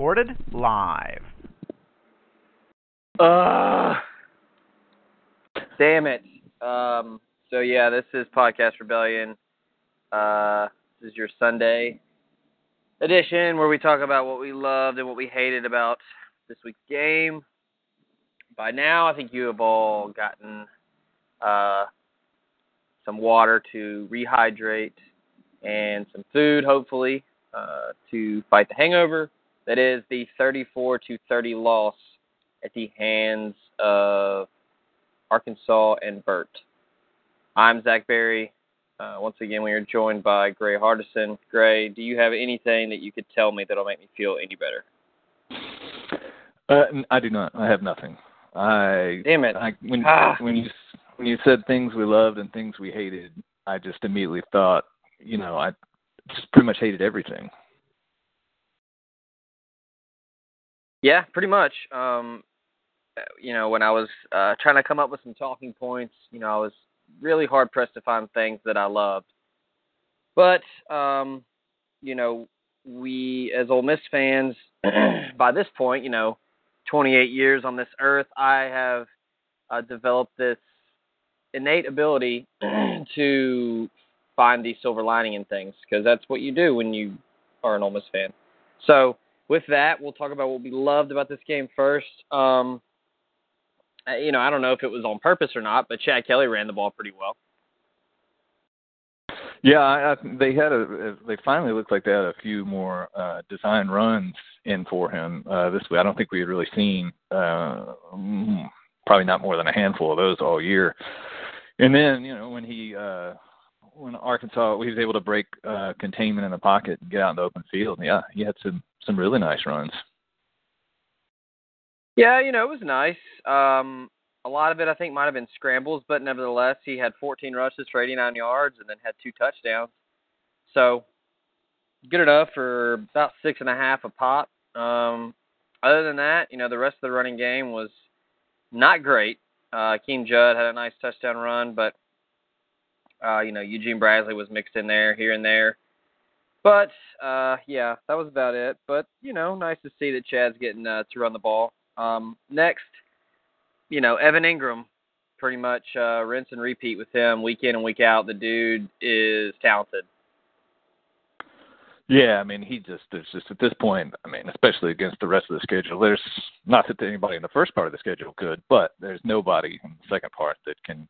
Recorded live. Uh, damn it. Um, so yeah, this is Podcast Rebellion. Uh, this is your Sunday edition where we talk about what we loved and what we hated about this week's game. By now, I think you have all gotten uh, some water to rehydrate and some food, hopefully, uh, to fight the hangover. That is the 34 to 30 loss at the hands of Arkansas and Burt. I'm Zach Berry. Uh, once again, we are joined by Gray Hardison. Gray, do you have anything that you could tell me that'll make me feel any better? Uh, I do not. I have nothing. I damn it. I, when ah. when you when you said things we loved and things we hated, I just immediately thought, you know, I just pretty much hated everything. Yeah, pretty much. Um, you know, when I was uh, trying to come up with some talking points, you know, I was really hard pressed to find things that I loved. But um, you know, we as Ole Miss fans, by this point, you know, 28 years on this earth, I have uh, developed this innate ability to find the silver lining in things because that's what you do when you are an Ole Miss fan. So with that, we'll talk about what we loved about this game first. Um, you know, I don't know if it was on purpose or not, but Chad Kelly ran the ball pretty well. Yeah, I, I, they had a. They finally looked like they had a few more uh, design runs in for him uh, this week. I don't think we had really seen uh, probably not more than a handful of those all year. And then you know when he uh, when Arkansas he was able to break uh, containment in the pocket and get out in the open field. Yeah, he had some some really nice runs. Yeah, you know, it was nice. Um, a lot of it, I think, might have been scrambles, but nevertheless, he had 14 rushes for 89 yards and then had two touchdowns. So, good enough for about six and a half a pop. Um, other than that, you know, the rest of the running game was not great. Uh, Keem Judd had a nice touchdown run, but uh, you know, Eugene Brazley was mixed in there here and there. But uh, yeah, that was about it. But you know, nice to see that Chad's getting uh, to run the ball. Um, next, you know, Evan Engram, pretty much uh, rinse and repeat with him week in and week out. The dude is talented. Yeah, I mean, he just there's just at this point. I mean, especially against the rest of the schedule. There's not that anybody in the first part of the schedule could, but there's nobody in the second part that can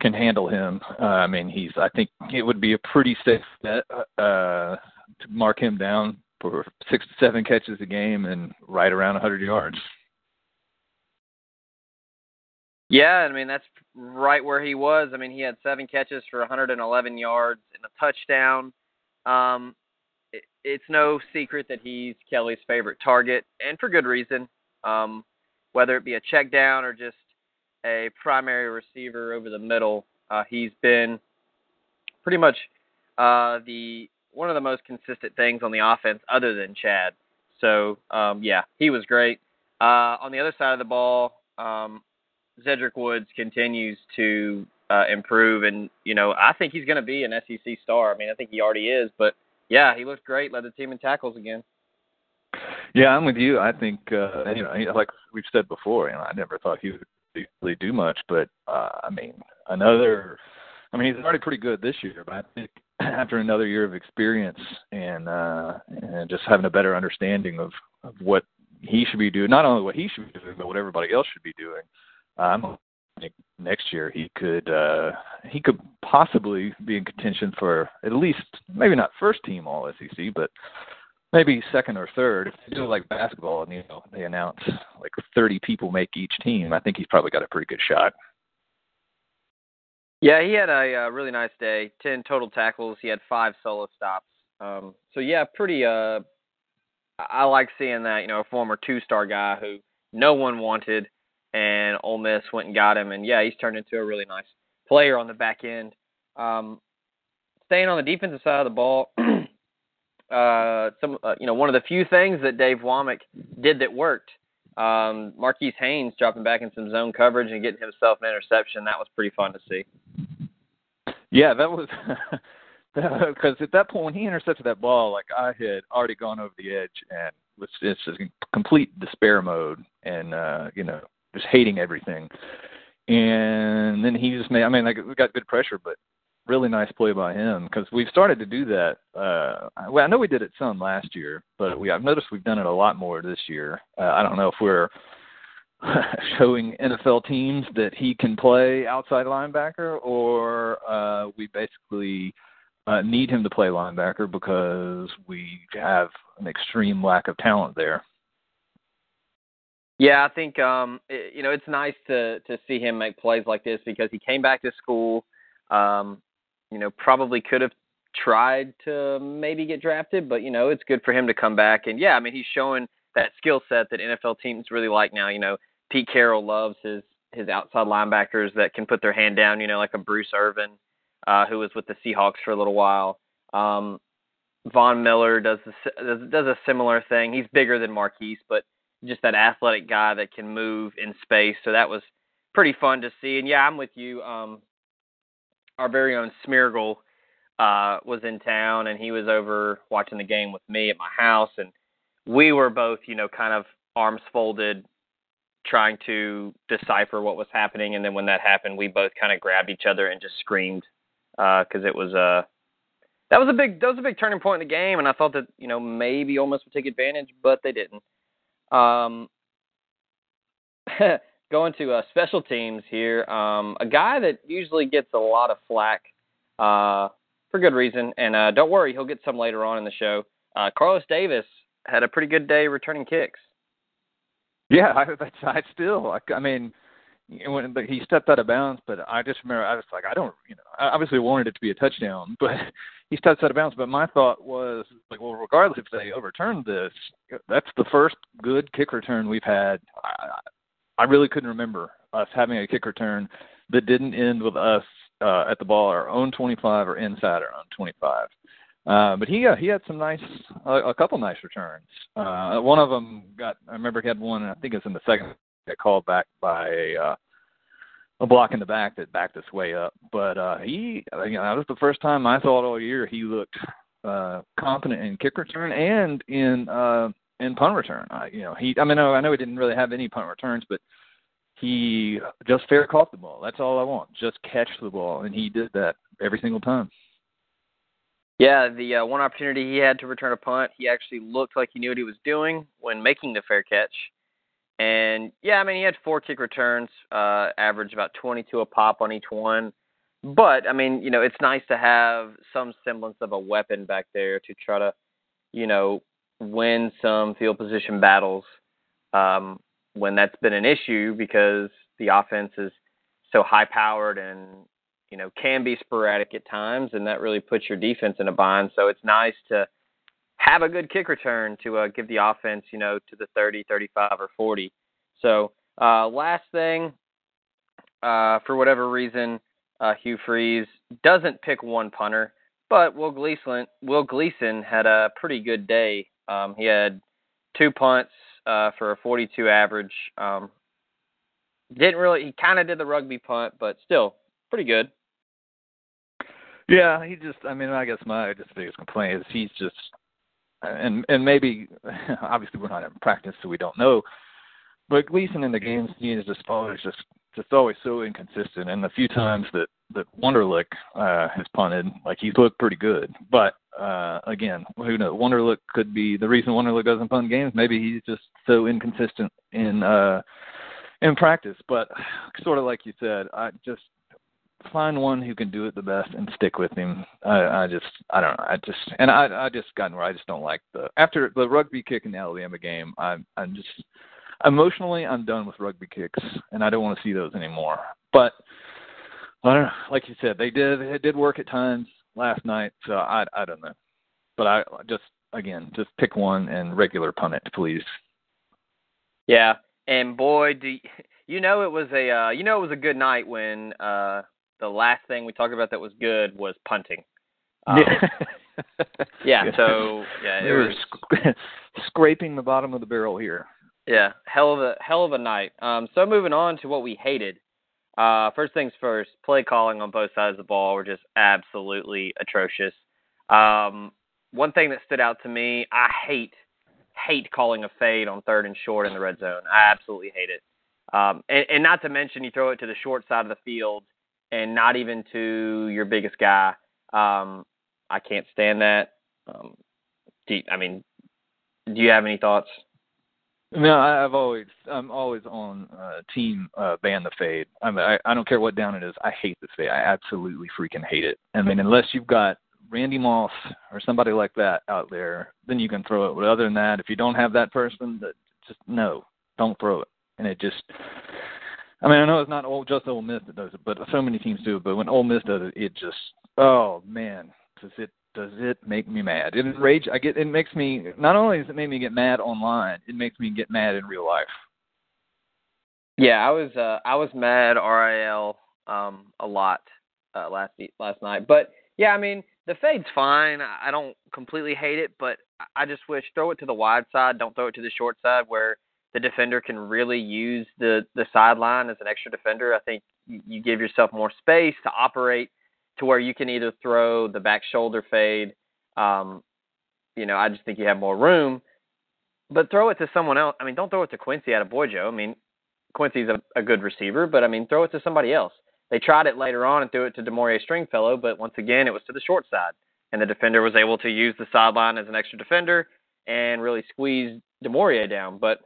can handle him. Uh, I mean, he's. I think it would be a pretty safe bet uh, to mark him down for six to seven catches a game and right around 100 yards. Yeah, I mean that's right where he was. I mean he had seven catches for 111 yards and a touchdown. Um, it, it's no secret that he's Kelly's favorite target, and for good reason. Um, whether it be a check down or just a primary receiver over the middle, uh, he's been pretty much uh, the one of the most consistent things on the offense other than Chad. So um, yeah, he was great. Uh, on the other side of the ball, um, Woods continues to uh, improve, and you know I think he's going to be an SEC star. I mean, I think he already is, but yeah, he looked great. Led the team in tackles again. Yeah, I'm with you. I think uh, you know, like we've said before, you know, I never thought he would really do much, but uh, I mean, another. I mean, he's already pretty good this year, but I think after another year of experience and uh and just having a better understanding of of what he should be doing not only what he should be doing but what everybody else should be doing I'm um next year he could uh he could possibly be in contention for at least maybe not first team all SEC but maybe second or third if they do like basketball and you know they announce like 30 people make each team I think he's probably got a pretty good shot Yeah, he had a, a really nice day. Ten total tackles. He had five solo stops. Um, so yeah, pretty. Uh, I like seeing that. You know, a former two-star guy who no one wanted, and Ole Miss went and got him. And yeah, he's turned into a really nice player on the back end. Um, staying on the defensive side of the ball, uh, some uh, you know one of the few things that Dave Wommack did that worked. Um, Marquis Haynes dropping back in some zone coverage and getting himself an interception. That was pretty fun to see. Yeah, that was because at that point when he intercepted that ball, like I had already gone over the edge and was just in complete despair mode and uh, you know just hating everything. And then he just made. I mean, like we got good pressure, but really nice play by him because we've started to do that. Uh, well, I know we did it some last year, but we I've noticed we've done it a lot more this year. Uh, I don't know if we're showing NFL teams that he can play outside linebacker, or uh, we basically uh, need him to play linebacker because we have an extreme lack of talent there. Yeah, I think um, it, you know it's nice to to see him make plays like this because he came back to school. Um, you know, probably could have tried to maybe get drafted, but you know, it's good for him to come back. And yeah, I mean, he's showing that skill set that NFL teams really like now. You know, Pete Carroll loves his his outside linebackers that can put their hand down. You know, like a Bruce Irvin, uh, who was with the Seahawks for a little while. Um, Von Miller does does does a similar thing. He's bigger than Marquis, but just that athletic guy that can move in space. So that was pretty fun to see. And yeah, I'm with you. Um, our very own Smeargle uh, was in town, and he was over watching the game with me at my house, and we were both, you know, kind of arms folded, trying to decipher what was happening. And then when that happened, we both kind of grabbed each other and just screamed because uh, it was a uh, that was a big that was a big turning point in the game, and I thought that you know maybe almost would take advantage, but they didn't. Um, going to uh, special teams here. Um, a guy that usually gets a lot of flack uh, for good reason, and uh, don't worry, he'll get some later on in the show. Uh, Carlos Davis had a pretty good day returning kicks. Yeah, I, that's I still. I, I mean, when he stepped out of bounds, but I just remember I was like, I don't, you know, I obviously wanted it to be a touchdown, but he stepped out of bounds. But my thought was like, well, regardless if they overturned this, that's the first good kick return we've had. I, really couldn't remember us having a kick return that didn't end with us uh, at the ball our own 25 or inside our own 25. Uh, but he uh, he had some nice uh, a couple nice returns. Uh, one of them got I remember he had one I think it's in the second got called back by a uh, a block in the back that backed us way up. But uh, he you know that was the first time I thought all year he looked uh, confident in kick return and in uh, in punt return. I, you know, he. I mean, I know he didn't really have any punt returns, but he just fair caught the ball. That's all I want. Just catch the ball, and he did that every single time. Yeah, the uh, one opportunity he had to return a punt, he actually looked like he knew what he was doing when making the fair catch. And yeah, I mean, he had four kick returns, uh, average about 22 a pop on each one. But I mean, you know, it's nice to have some semblance of a weapon back there to try to, you know, win some field position battles um, when that's been an issue because the offense is so high powered and you know can be sporadic at times, and that really puts your defense in a bind. So it's nice to have a good kick return to uh, give the offense, you know, to the 30, 35, or 40. So uh, last thing, uh, for whatever reason, uh, Hugh Freeze doesn't pick one punter, but Will Gleason, Will Gleason had a pretty good day um, he had two punts uh, for a 42 average. Um, didn't really. He kind of did the rugby punt, but still pretty good. Yeah, he just. I mean, I guess my just biggest complaint is he's just, and and maybe obviously we're not in practice, so we don't know. But Gleason in the games, he is just always just just always so inconsistent. And the few times that that Wunderlich uh, has punted, like he's looked pretty good. But uh, again, who knows? Wunderlich could be the reason Wunderlich doesn't punt games. Maybe he's just so inconsistent in uh, in practice. But sort of like you said, I just find one who can do it the best and stick with him. I, I just I don't know. I just and I I just gotten where I just don't like the after the rugby kick in the Alabama game. I'm I'm just emotionally I'm done with rugby kicks and I don't want to see those anymore. But I don't know. Like you said, they did it did work at times last night. So I I don't know, but I just again just pick one and regular punt it, please. Yeah, and boy, do you, you know it was a uh, you know it was a good night when uh, the last thing we talked about that was good was punting. Um, yeah. yeah. So yeah, it was sc- scraping the bottom of the barrel here. yeah hell of a hell of a night. Um, so moving on to what we hated. Uh, first things first, play calling on both sides of the ball were just absolutely atrocious. Um, one thing that stood out to me, I hate hate calling a fade on third and short in the red zone. I absolutely hate it. Um, and, and not to mention you throw it to the short side of the field and not even to your biggest guy. Um, I can't stand that. Um, do you, I mean, do you have any thoughts? No, I've always I'm always on uh, team uh, ban the fade. I mean, I, I don't care what down it is. I hate this fade. I absolutely freaking hate it. I mean, unless you've got Randy Moss or somebody like that out there, then you can throw it. But other than that, if you don't have that person, that just no, don't throw it. And it just, I mean, I know it's not all just Ole Miss that does it, but so many teams do it. But when Ole Miss does it, it just, oh man, does it does it make me mad? It enrage. I get. It makes me. Not only does it make me get mad online, it makes me get mad in real life. Yeah, I was uh, I was mad RIL um, a lot uh, last last night, but yeah, I mean the fade's fine. I don't completely hate it, but I just wish throw it to the wide side. Don't throw it to the short side where the defender can really use the the sideline as an extra defender. I think you give yourself more space to operate to where you can either throw the back shoulder fade. Um, you know, I just think you have more room. But throw it to someone else. I mean, don't throw it to Quincy Adeboyejo. I mean, Quincy's a, a good receiver, but I mean, throw it to somebody else. They tried it later on and threw it to Damore'ea Stringfellow, but once again, it was to the short side, and the defender was able to use the sideline as an extra defender and really squeeze Damore'ea down. But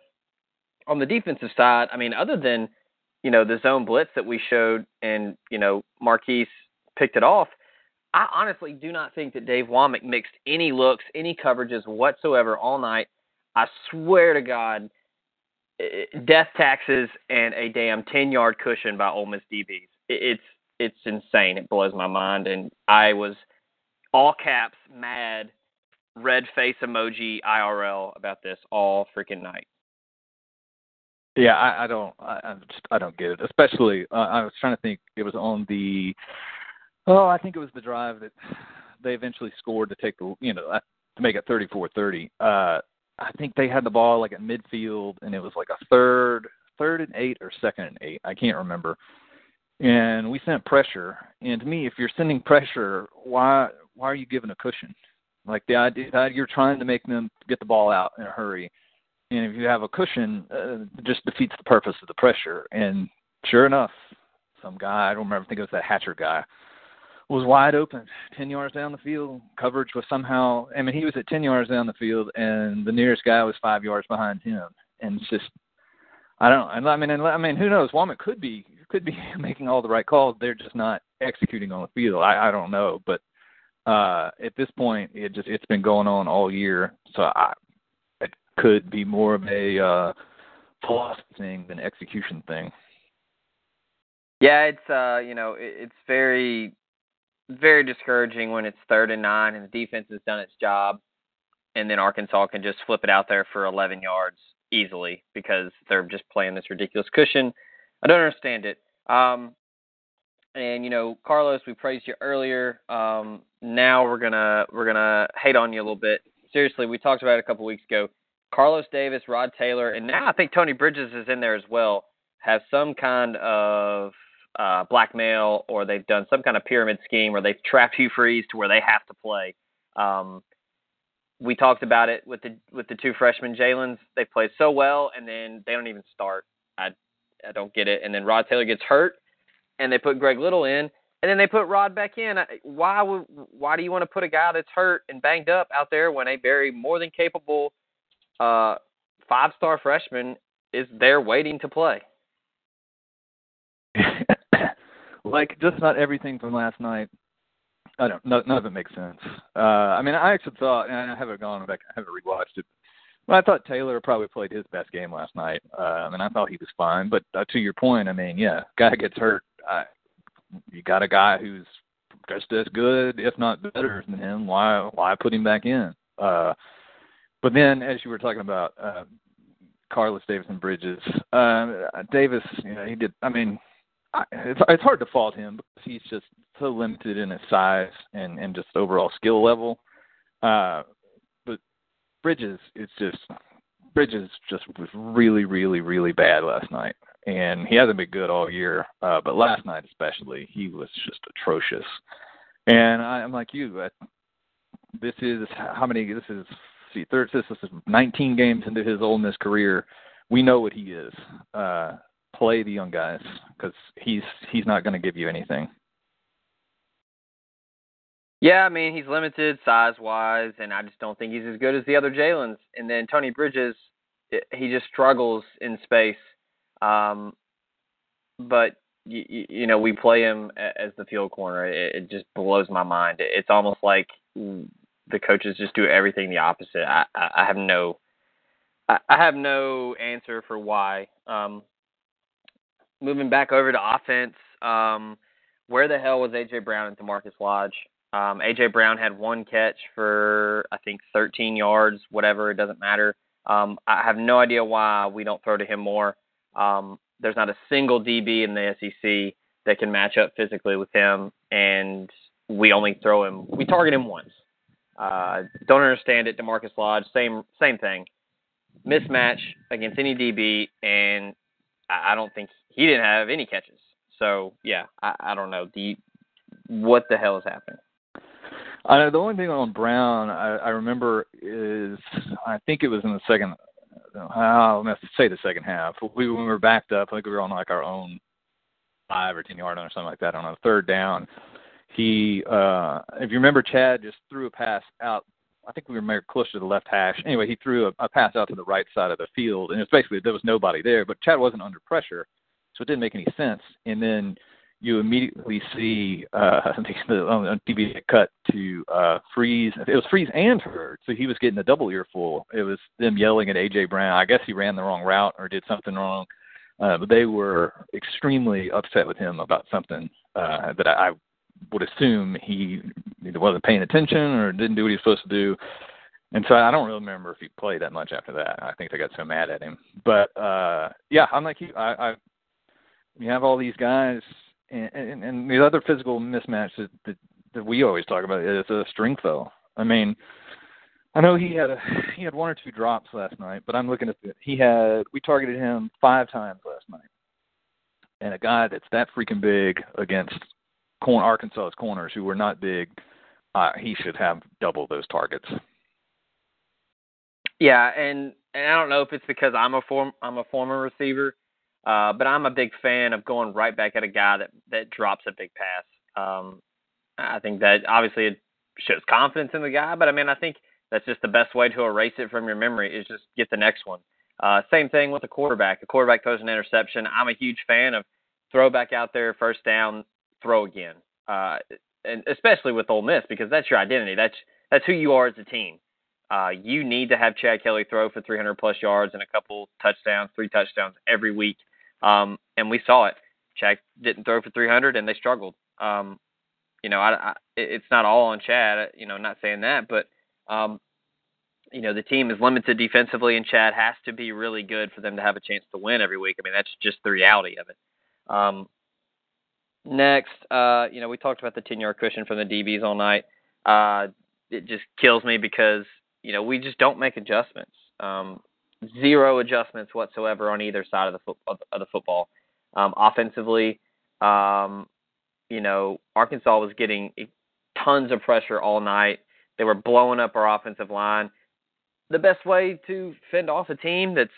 on the defensive side, I mean, other than you know the zone blitz that we showed, and you know Marquis picked it off. I honestly do not think that Dave Wommack mixed any looks, any coverages whatsoever all night. I swear to God, death taxes and a damn ten yard cushion by Ole Miss DBs. It's it's insane. It blows my mind, and I was all caps mad, red face emoji IRL about this all freaking night. Yeah, I, I don't, I, I just, I don't get it. Especially, uh, I was trying to think. It was on the, oh, I think it was the drive that they eventually scored to take the, you know, to make it thirty-four thirty. Uh, I think they had the ball like at midfield, and it was like a third, third and eight or second and eight. I can't remember. And we sent pressure. And to me, if you're sending pressure, why why are you giving a cushion? Like the idea that you're trying to make them get the ball out in a hurry, and if you have a cushion, uh, it just defeats the purpose of the pressure. And sure enough, some guy I don't remember. I think it was that Hatcher guy was wide open, ten yards down the field. Coverage was somehow. I mean, he was at ten yards down the field, and the nearest guy was five yards behind him. And it's just, I don't. I mean, I mean, who knows? Wommack could be could be making all the right calls. They're just not executing on the field. I, I don't know, but uh at this point, it just it's been going on all year. So I, it could be more of a uh philosophy thing than execution thing. Yeah, it's uh, you know, it, it's very very discouraging when it's third and nine and the defense has done its job, and then Arkansas can just flip it out there for 11 yards easily because they're just playing this ridiculous cushion. I don't understand it. Um, and you know, Carlos, we praised you earlier. Um, now we're gonna we're gonna hate on you a little bit. Seriously, we talked about it a couple weeks ago. Carlos Davis, Rod Taylor, and now I think Tony Bridges is in there as well. Have some kind of uh, blackmail or they've done some kind of pyramid scheme or they've trapped Hugh Freeze to where they have to play. Um, we talked about it with the with the two freshmen Jalen's. They played so well and then they don't even start. I I don't get it. And then Rod Taylor gets hurt and they put Greg Little in and then they put Rod back in. Why would why do you want to put a guy that's hurt and banged up out there when a very more than capable uh, five star freshman is there waiting to play? Like just not everything from last night. I don't. No, none of it makes sense. Uh, I mean, I actually thought, and I haven't gone back, I haven't rewatched it. But I thought Taylor probably played his best game last night. I mean, I thought he was fine. But uh, to your point, I mean, yeah, guy gets hurt. I, you got a guy who's just as good, if not better than him. Why why put him back in? Uh, but then, as you were talking about uh, Carlos Davis and Bridges, uh, Davis, you know, he did. I mean, It's it's hard to fault him because he's just so limited in his size and and just overall skill level. Uh, but Bridges, it's just Bridges just was really, really, really bad last night, and he hasn't been good all year. Uh, but last night especially, he was just atrocious. And I, I'm like you. I, this is how many? This is see, third. This is 19 games into his Ole Miss career. We know what he is. Uh, play the young guys because he's he's not going to give you anything. Yeah, I mean he's limited size wise, and I just don't think he's as good as the other Jalen's. And then Tony Bridges, he just struggles in space. Um, but you, you know we play him as the field corner. It, it just blows my mind. It's almost like the coaches just do everything the opposite. I, I have no, I have no answer for why. Um, moving back over to offense, um, where the hell was AJ Brown and DaMarkus Lodge? Um, AJ Brown had one catch for I think 13 yards, whatever. It doesn't matter. Um, I have no idea why we don't throw to him more. Um, there's not a single DB in the SEC that can match up physically with him, and we only throw him. We target him once. Uh, don't understand it. DaMarkus Lodge, same same thing. Mismatch against any DB, and I, I don't think he didn't have any catches. So yeah, I, I don't know. The what the hell is happening? I know the only thing on Brown I, I remember is I think it was in the second. I'll have to say the second half. We when we were backed up, I think we were on like our own five or ten yard line or something like that on a third down he uh if you remember Chad just threw a pass out I think we were close to the left hash. Anyway, he threw a, a pass out to the right side of the field, and it's basically there was nobody there. But Chad wasn't under pressure, so it didn't make any sense. And then you immediately see uh, the, on TV cut to uh, Freeze. It was Freeze and Heard, so he was getting a double earful. It was them yelling at AJ Brown. I guess he ran the wrong route or did something wrong, uh, but they were extremely upset with him about something uh, that I, I would assume he either wasn't paying attention or didn't do what he was supposed to do. And so I don't really remember if he played that much after that. I think they got so mad at him. But uh yeah, I'm like you. I, I you have all these guys and, and, and the other physical mismatch that, that that we always talk about is a strength though. I mean, I know he had a he had one or two drops last night, but I'm looking at it. He had we targeted him five times last night, and a guy that's that freaking big against corn, Arkansas's corners who were not big, uh, he should have double those targets. Yeah, and and I don't know if it's because I'm a form I'm a former receiver, uh, but I'm a big fan of going right back at a guy that that drops a big pass. Um, I think that obviously it shows confidence in the guy, but I mean I think that's just the best way to erase it from your memory is just get the next one. Uh, same thing with the quarterback. The quarterback throws an interception. I'm a huge fan of throw back out there, first down, throw again. Uh, and especially with Ole Miss because that's your identity. That's that's who you are as a team. Uh, you need to have Chad Kelly throw for 300 plus yards and a couple touchdowns, three touchdowns every week. Um, and we saw it. Chad didn't throw for 300 and they struggled. Um, you know, I, I, it's not all on Chad. You know, not saying that, but um, you know, the team is limited defensively, and Chad has to be really good for them to have a chance to win every week. I mean, that's just the reality of it. Um, Next, uh, you know, we talked about the 10 yard cushion from the DBs all night. Uh, it just kills me because, you know, we just don't make adjustments. Um, zero adjustments whatsoever on either side of the, fo- of the football. Um, offensively, um, you know, Arkansas was getting tons of pressure all night. They were blowing up our offensive line. The best way to fend off a team that's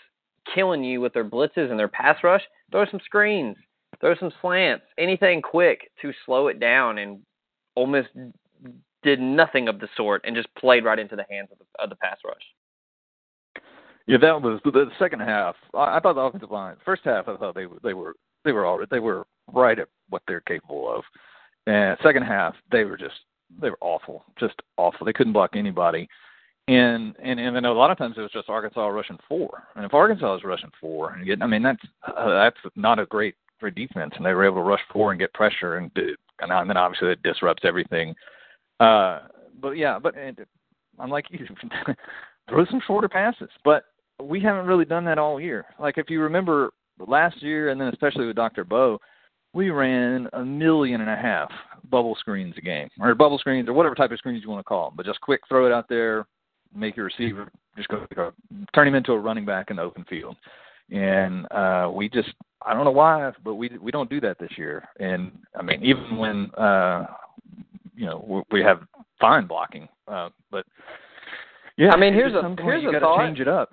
killing you with their blitzes and their pass rush, throw some screens throw some slants, anything quick to slow it down. And Ole Miss did nothing of the sort and just played right into the hands of the, of the pass rush. Yeah, that was the second half. I, I thought the offensive line. First half, I thought they they were they were all they were right at what they're capable of. And second half, they were just they were awful, just awful. They couldn't block anybody. And and and then a lot of times it was just Arkansas rushing four. And if Arkansas is rushing four, and get, I mean that's uh, that's not a great great defense, and they were able to rush four and get pressure, and and then obviously it disrupts everything. Uh, but yeah, but and, unlike you, throw some shorter passes. But we haven't really done that all year. Like if you remember last year, and then especially with Dr. Bo, we ran a million and a half bubble screens a game, or bubble screens, or whatever type of screens you want to call them. But just quick, throw it out there, make your receiver just go, go turn him into a running back in the open field. And uh, we just, I don't know why, but we we don't do that this year. And I mean, even when uh, you know we have fine blocking, uh, but yeah, I mean, here's a here's a thought. Change it up.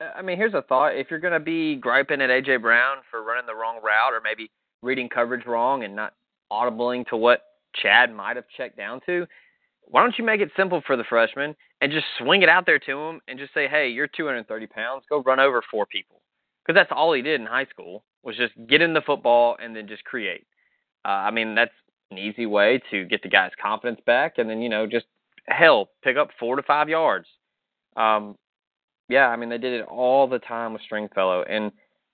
I mean, here's a thought. If you're going to be griping at AJ Brown for running the wrong route or maybe reading coverage wrong and not audibling to what Chad might have checked down to, why don't you make it simple for the freshman and just swing it out there to him and just say, hey, you're 230 pounds, go run over four people. Because that's all he did in high school was just get in the football and then just create. Uh, I mean, that's an easy way to get the guy's confidence back and then, you know, just hell, pick up four to five yards. Um, yeah, I mean, they did it all the time with Stringfellow. And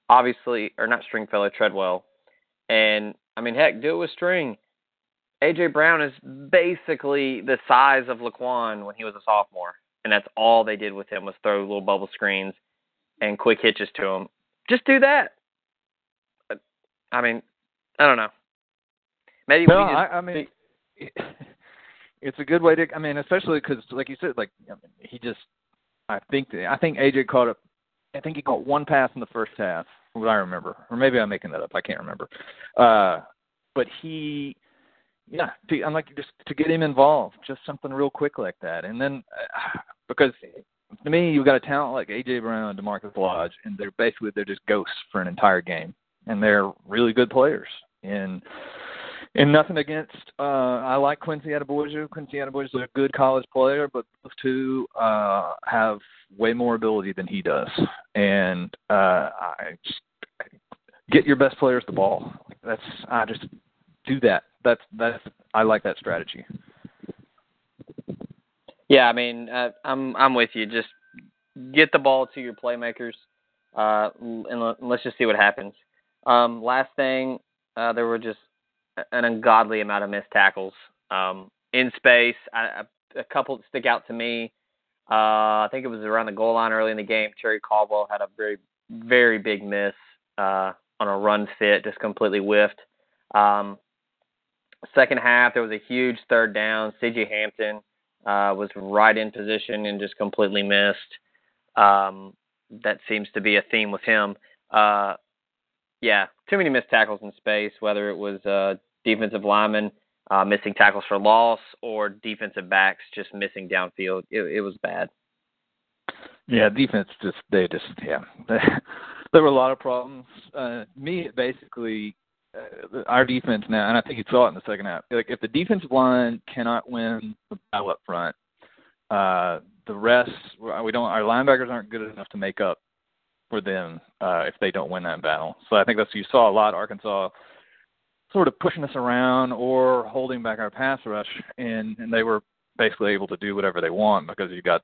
obviously, or not Stringfellow, Treadwell. And I mean, heck, do it with String. AJ Brown is basically the size of Laquon when he was a sophomore, and that's all they did with him was throw little bubble screens and quick hitches to him. Just do that. I mean, I don't know. Maybe no, we just, I, I mean, it's a good way to. I mean, especially because, like you said, like I mean, he just. I think I think AJ caught up. I think he caught one pass in the first half, what I remember, or maybe I'm making that up. I can't remember. Uh, but he yeah, to, I'm like just to get him involved, just something real quick like that, and then uh, because to me you've got a talent like AJ Brown and DaMarkus Lodge, and they're basically they're just ghosts for an entire game, and they're really good players. And and nothing against uh I like Quincy Adeboyejo. Quincy Adeboyejo is a good college player, but those two uh have way more ability than he does. And uh I just get your best players the ball. That's I just do that that's that's I like that strategy. Yeah, I mean, uh, I'm I'm with you. Just get the ball to your playmakers, uh, and let's just see what happens. Um, last thing, uh, there were just an ungodly amount of missed tackles um, in space. A couple that stick out to me. Uh, I think it was around the goal line early in the game. Terry Caldwell had a very, very big miss uh, on a run fit, just completely whiffed. Um, Second half, there was a huge third down. C.J. Hampton uh, was right in position and just completely missed. Um, that seems to be a theme with him. Uh, yeah, too many missed tackles in space, whether it was uh, defensive linemen uh, missing tackles for loss or defensive backs just missing downfield. It, it was bad. Yeah, defense just they just yeah. there were a lot of problems. Uh, me basically uh, our defense now, and I think you saw it in the second half. Like if the defensive line cannot win the battle up front, uh, the rest we don't. Our linebackers aren't good enough to make up for them uh, if they don't win that battle. So I think that's you saw a lot. Arkansas sort of pushing us around or holding back our pass rush, and and they were basically able to do whatever they want because you got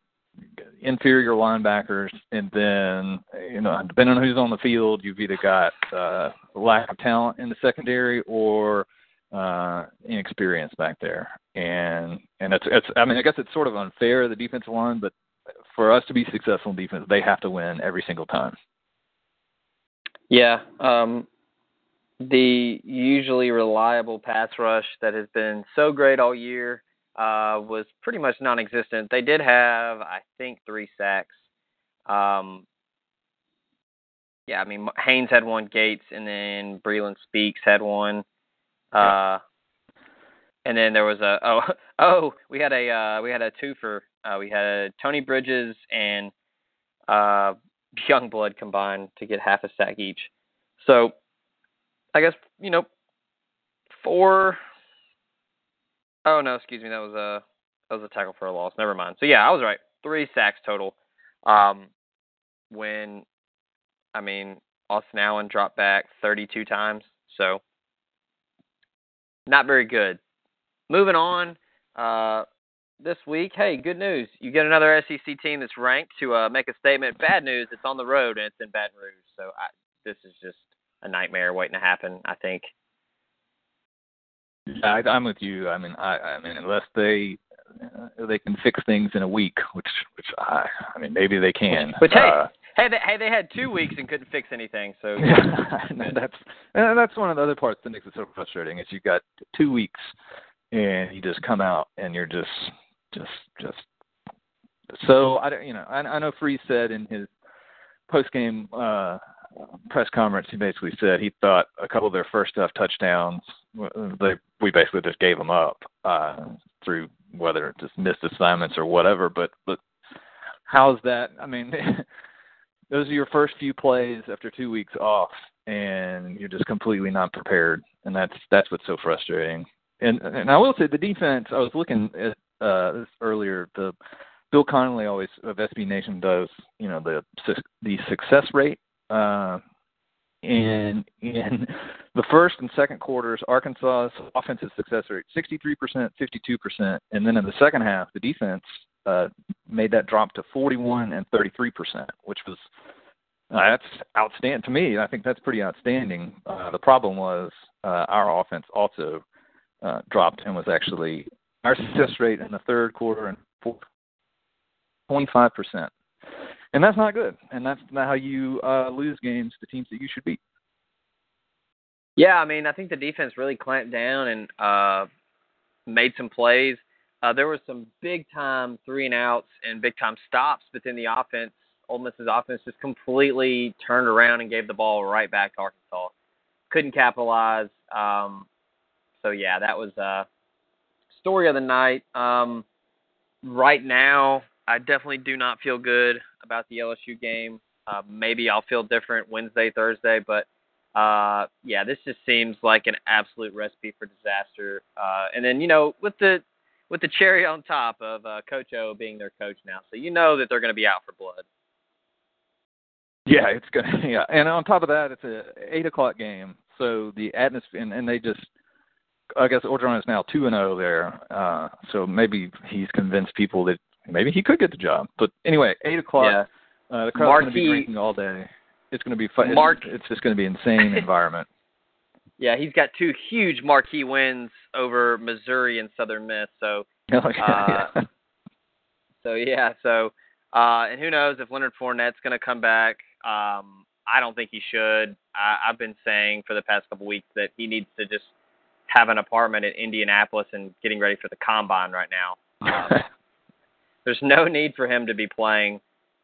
inferior linebackers, and then you know, depending on who's on the field, you've either got uh, lack of talent in the secondary or uh, inexperience back there, and and it's it's I mean I guess it's sort of unfair the defensive line, but for us to be successful in defense, they have to win every single time. Yeah, um, the usually reliable pass rush that has been so great all year uh, was pretty much non-existent. They did have, I think, three sacks. Um, yeah, I mean Haynes had one, Gates, and then Breeland Speaks had one. Uh, and then there was a oh oh we had a uh, we had a two for uh, we had Tony Bridges and uh, Youngblood combined to get half a sack each. So I guess you know four Oh no, excuse me. That was a that was a tackle for a loss. Never mind. So yeah, I was right. Three sacks total. Um, when I mean Austin Allen dropped back 32 times, so not very good. Moving on. Uh, this week, hey, good news. You get another SEC team that's ranked to uh, make a statement. Bad news, it's on the road and it's in Baton Rouge. So I, this is just a nightmare waiting to happen. I think. I, I'm with you. I mean, I, I mean, unless they uh, they can fix things in a week, which which I, I mean, maybe they can. But hey, uh, hey, they, hey, they had two weeks and couldn't fix anything. So yeah, that's and that's one of the other parts that makes it so frustrating. Is you've got two weeks and you just come out and you're just just just so I don't you know I, I know Freeze said in his post game uh, press conference he basically said he thought a couple of their first half touchdowns they we basically just gave them up uh, through whether just missed assignments or whatever but but how's that? I mean those are your first few plays after two weeks off and you're just completely not prepared and that's that's what's so frustrating and and I will say the defense I was looking at uh this earlier the Bill Connelly always of SB Nation does, you know, the the success rate. Uh, and in the first and second quarters, Arkansas's offensive success rate 63%, 52%, and then in the second half, the defense uh, made that drop to 41 and 33%, which was uh, that's outstanding to me. I think that's pretty outstanding. Uh, the problem was uh, our offense also uh, dropped and was actually our success rate in the third quarter and fourth 25%. And that's not good. And that's not how you uh, lose games to teams that you should beat. Yeah, I mean, I think the defense really clamped down and uh, made some plays. Uh, there were some big time three and outs and big time stops, but then the offense, Ole Miss's offense, just completely turned around and gave the ball right back to Arkansas. Couldn't capitalize. Um, so yeah, that was uh, story of the night. Um, right now, I definitely do not feel good about the LSU game. Uh, maybe I'll feel different Wednesday, Thursday, but uh, yeah, this just seems like an absolute recipe for disaster. Uh, and then you know, with the with the cherry on top of uh, Coach O being their coach now, so you know that they're going to be out for blood. Yeah, it's gonna. Yeah, and on top of that, it's a eight o'clock game, so the atmosphere and, and they just. I guess Orgeron is now two and zero oh there, uh, so maybe he's convinced people that maybe he could get the job. But anyway, eight o'clock. Yeah. Uh, the crowd's going to be drinking all day. It's going to be fun. Mark, it's, it's just going to be insane environment. Yeah, he's got two huge marquee wins over Missouri and Southern Miss. So, oh, yeah. uh, so yeah, so uh, and who knows if Leonard Fournette's going to come back? Um, I don't think he should. I, I've been saying for the past couple weeks that he needs to just have an apartment in Indianapolis and getting ready for the combine right now. Um, there's no need for him to be playing.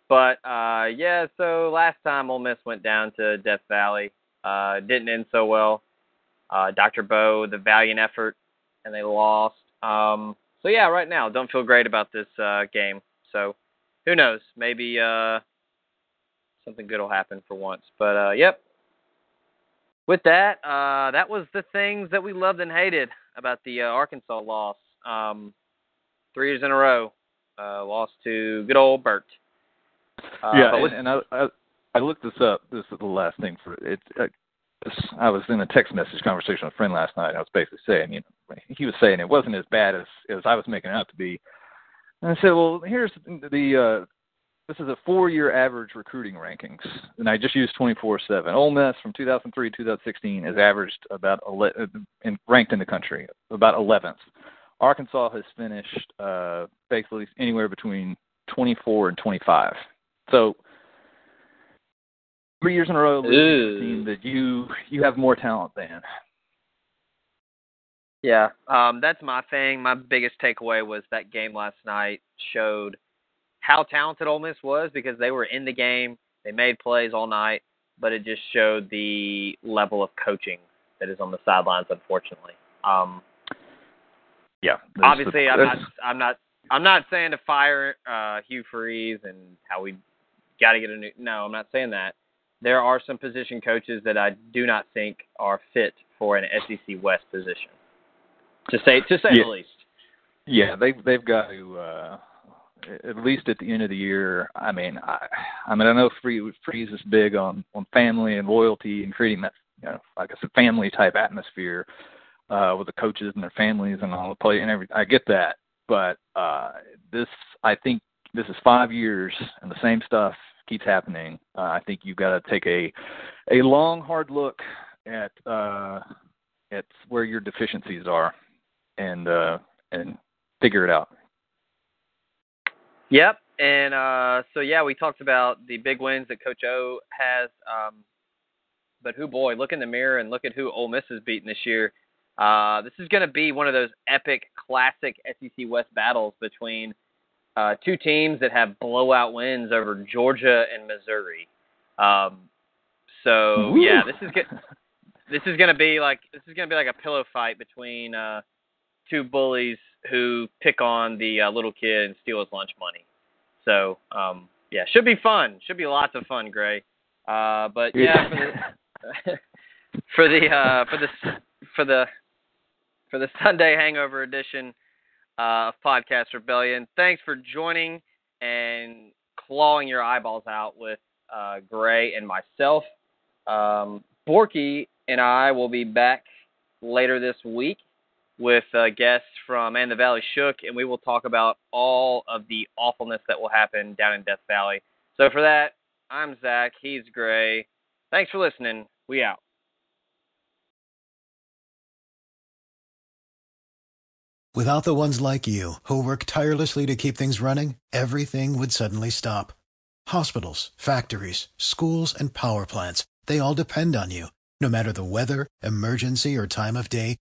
But uh, yeah, so last time Ole Miss went down to Death Valley, uh, didn't end so well. Uh, Dr. Bo, the valiant effort, and they lost. Um, so yeah, right now don't feel great about this uh, game. So who knows? Maybe uh, something good will happen for once. But uh, yep. With that, uh, that was the things that we loved and hated about the uh, Arkansas loss. Um, three years in a row, uh, lost to good old Bert. Uh, yeah, and, and I, I I looked this up. This is the last thing for it. Uh, I was in a text message conversation with a friend last night. And I was basically saying, you know, he was saying it wasn't as bad as as I was making it out to be. And I said, well, here's the uh, this is a four-year average recruiting rankings, and I just used 24/7. Ole Miss from 2003 to 2016 is averaged about 11, and ranked in the country about 11th. Arkansas has finished uh, basically anywhere between 24 and 25. So three years in a row, team that you you have more talent than. Yeah, um, that's my thing. My biggest takeaway was that game last night showed how talented Ole Miss was because they were in the game, they made plays all night, but it just showed the level of coaching that is on the sidelines, unfortunately. Um, yeah. Obviously, the, I'm not. I'm not. I'm not saying to fire uh, Hugh Freeze and how we got to get a new. No, I'm not saying that. There are some position coaches that I do not think are fit for an SEC West position. To say to say yeah. the least. Yeah, they they've got to uh, at least at the end of the year. I mean, I I mean I know Freeze, Freeze is big on on family and loyalty and creating that you know like I said family type atmosphere uh, with the coaches and their families and all the play and everything. I get that, but uh, this I think this is five years and the same stuff keeps happening, uh, I think you've got to take a a long, hard look at uh, at where your deficiencies are, and uh, and figure it out. Yep, and uh, so yeah, we talked about the big wins that Coach O has. Um, but who boy, look in the mirror and look at who Ole Miss has beaten this year. Uh, this is going to be one of those epic, classic SEC West battles between uh, two teams that have blowout wins over Georgia and Missouri. Um, so Ooh. yeah, this is. This is going to be like this is going to be like a pillow fight between uh, two bullies who pick on the uh, little kid and steal his lunch money. So um, yeah, should be fun. Should be lots of fun, Gray. Uh, but yeah, for the for the uh, for the for the for the Sunday Hangover edition uh, of Podcast Rebellion. Thanks for joining and clawing your eyeballs out with uh, Gray and myself. Um, Borky and I will be back later this week with uh, guests from And the Valley Shook, and we will talk about all of the awfulness that will happen down in Death Valley. So for that, I'm Zach. He's Gray. Thanks for listening. We out. Without the ones like you, who work tirelessly to keep things running, everything would suddenly stop. Hospitals, factories, schools, and power plants, they all depend on you. No matter the weather, emergency, or time of day,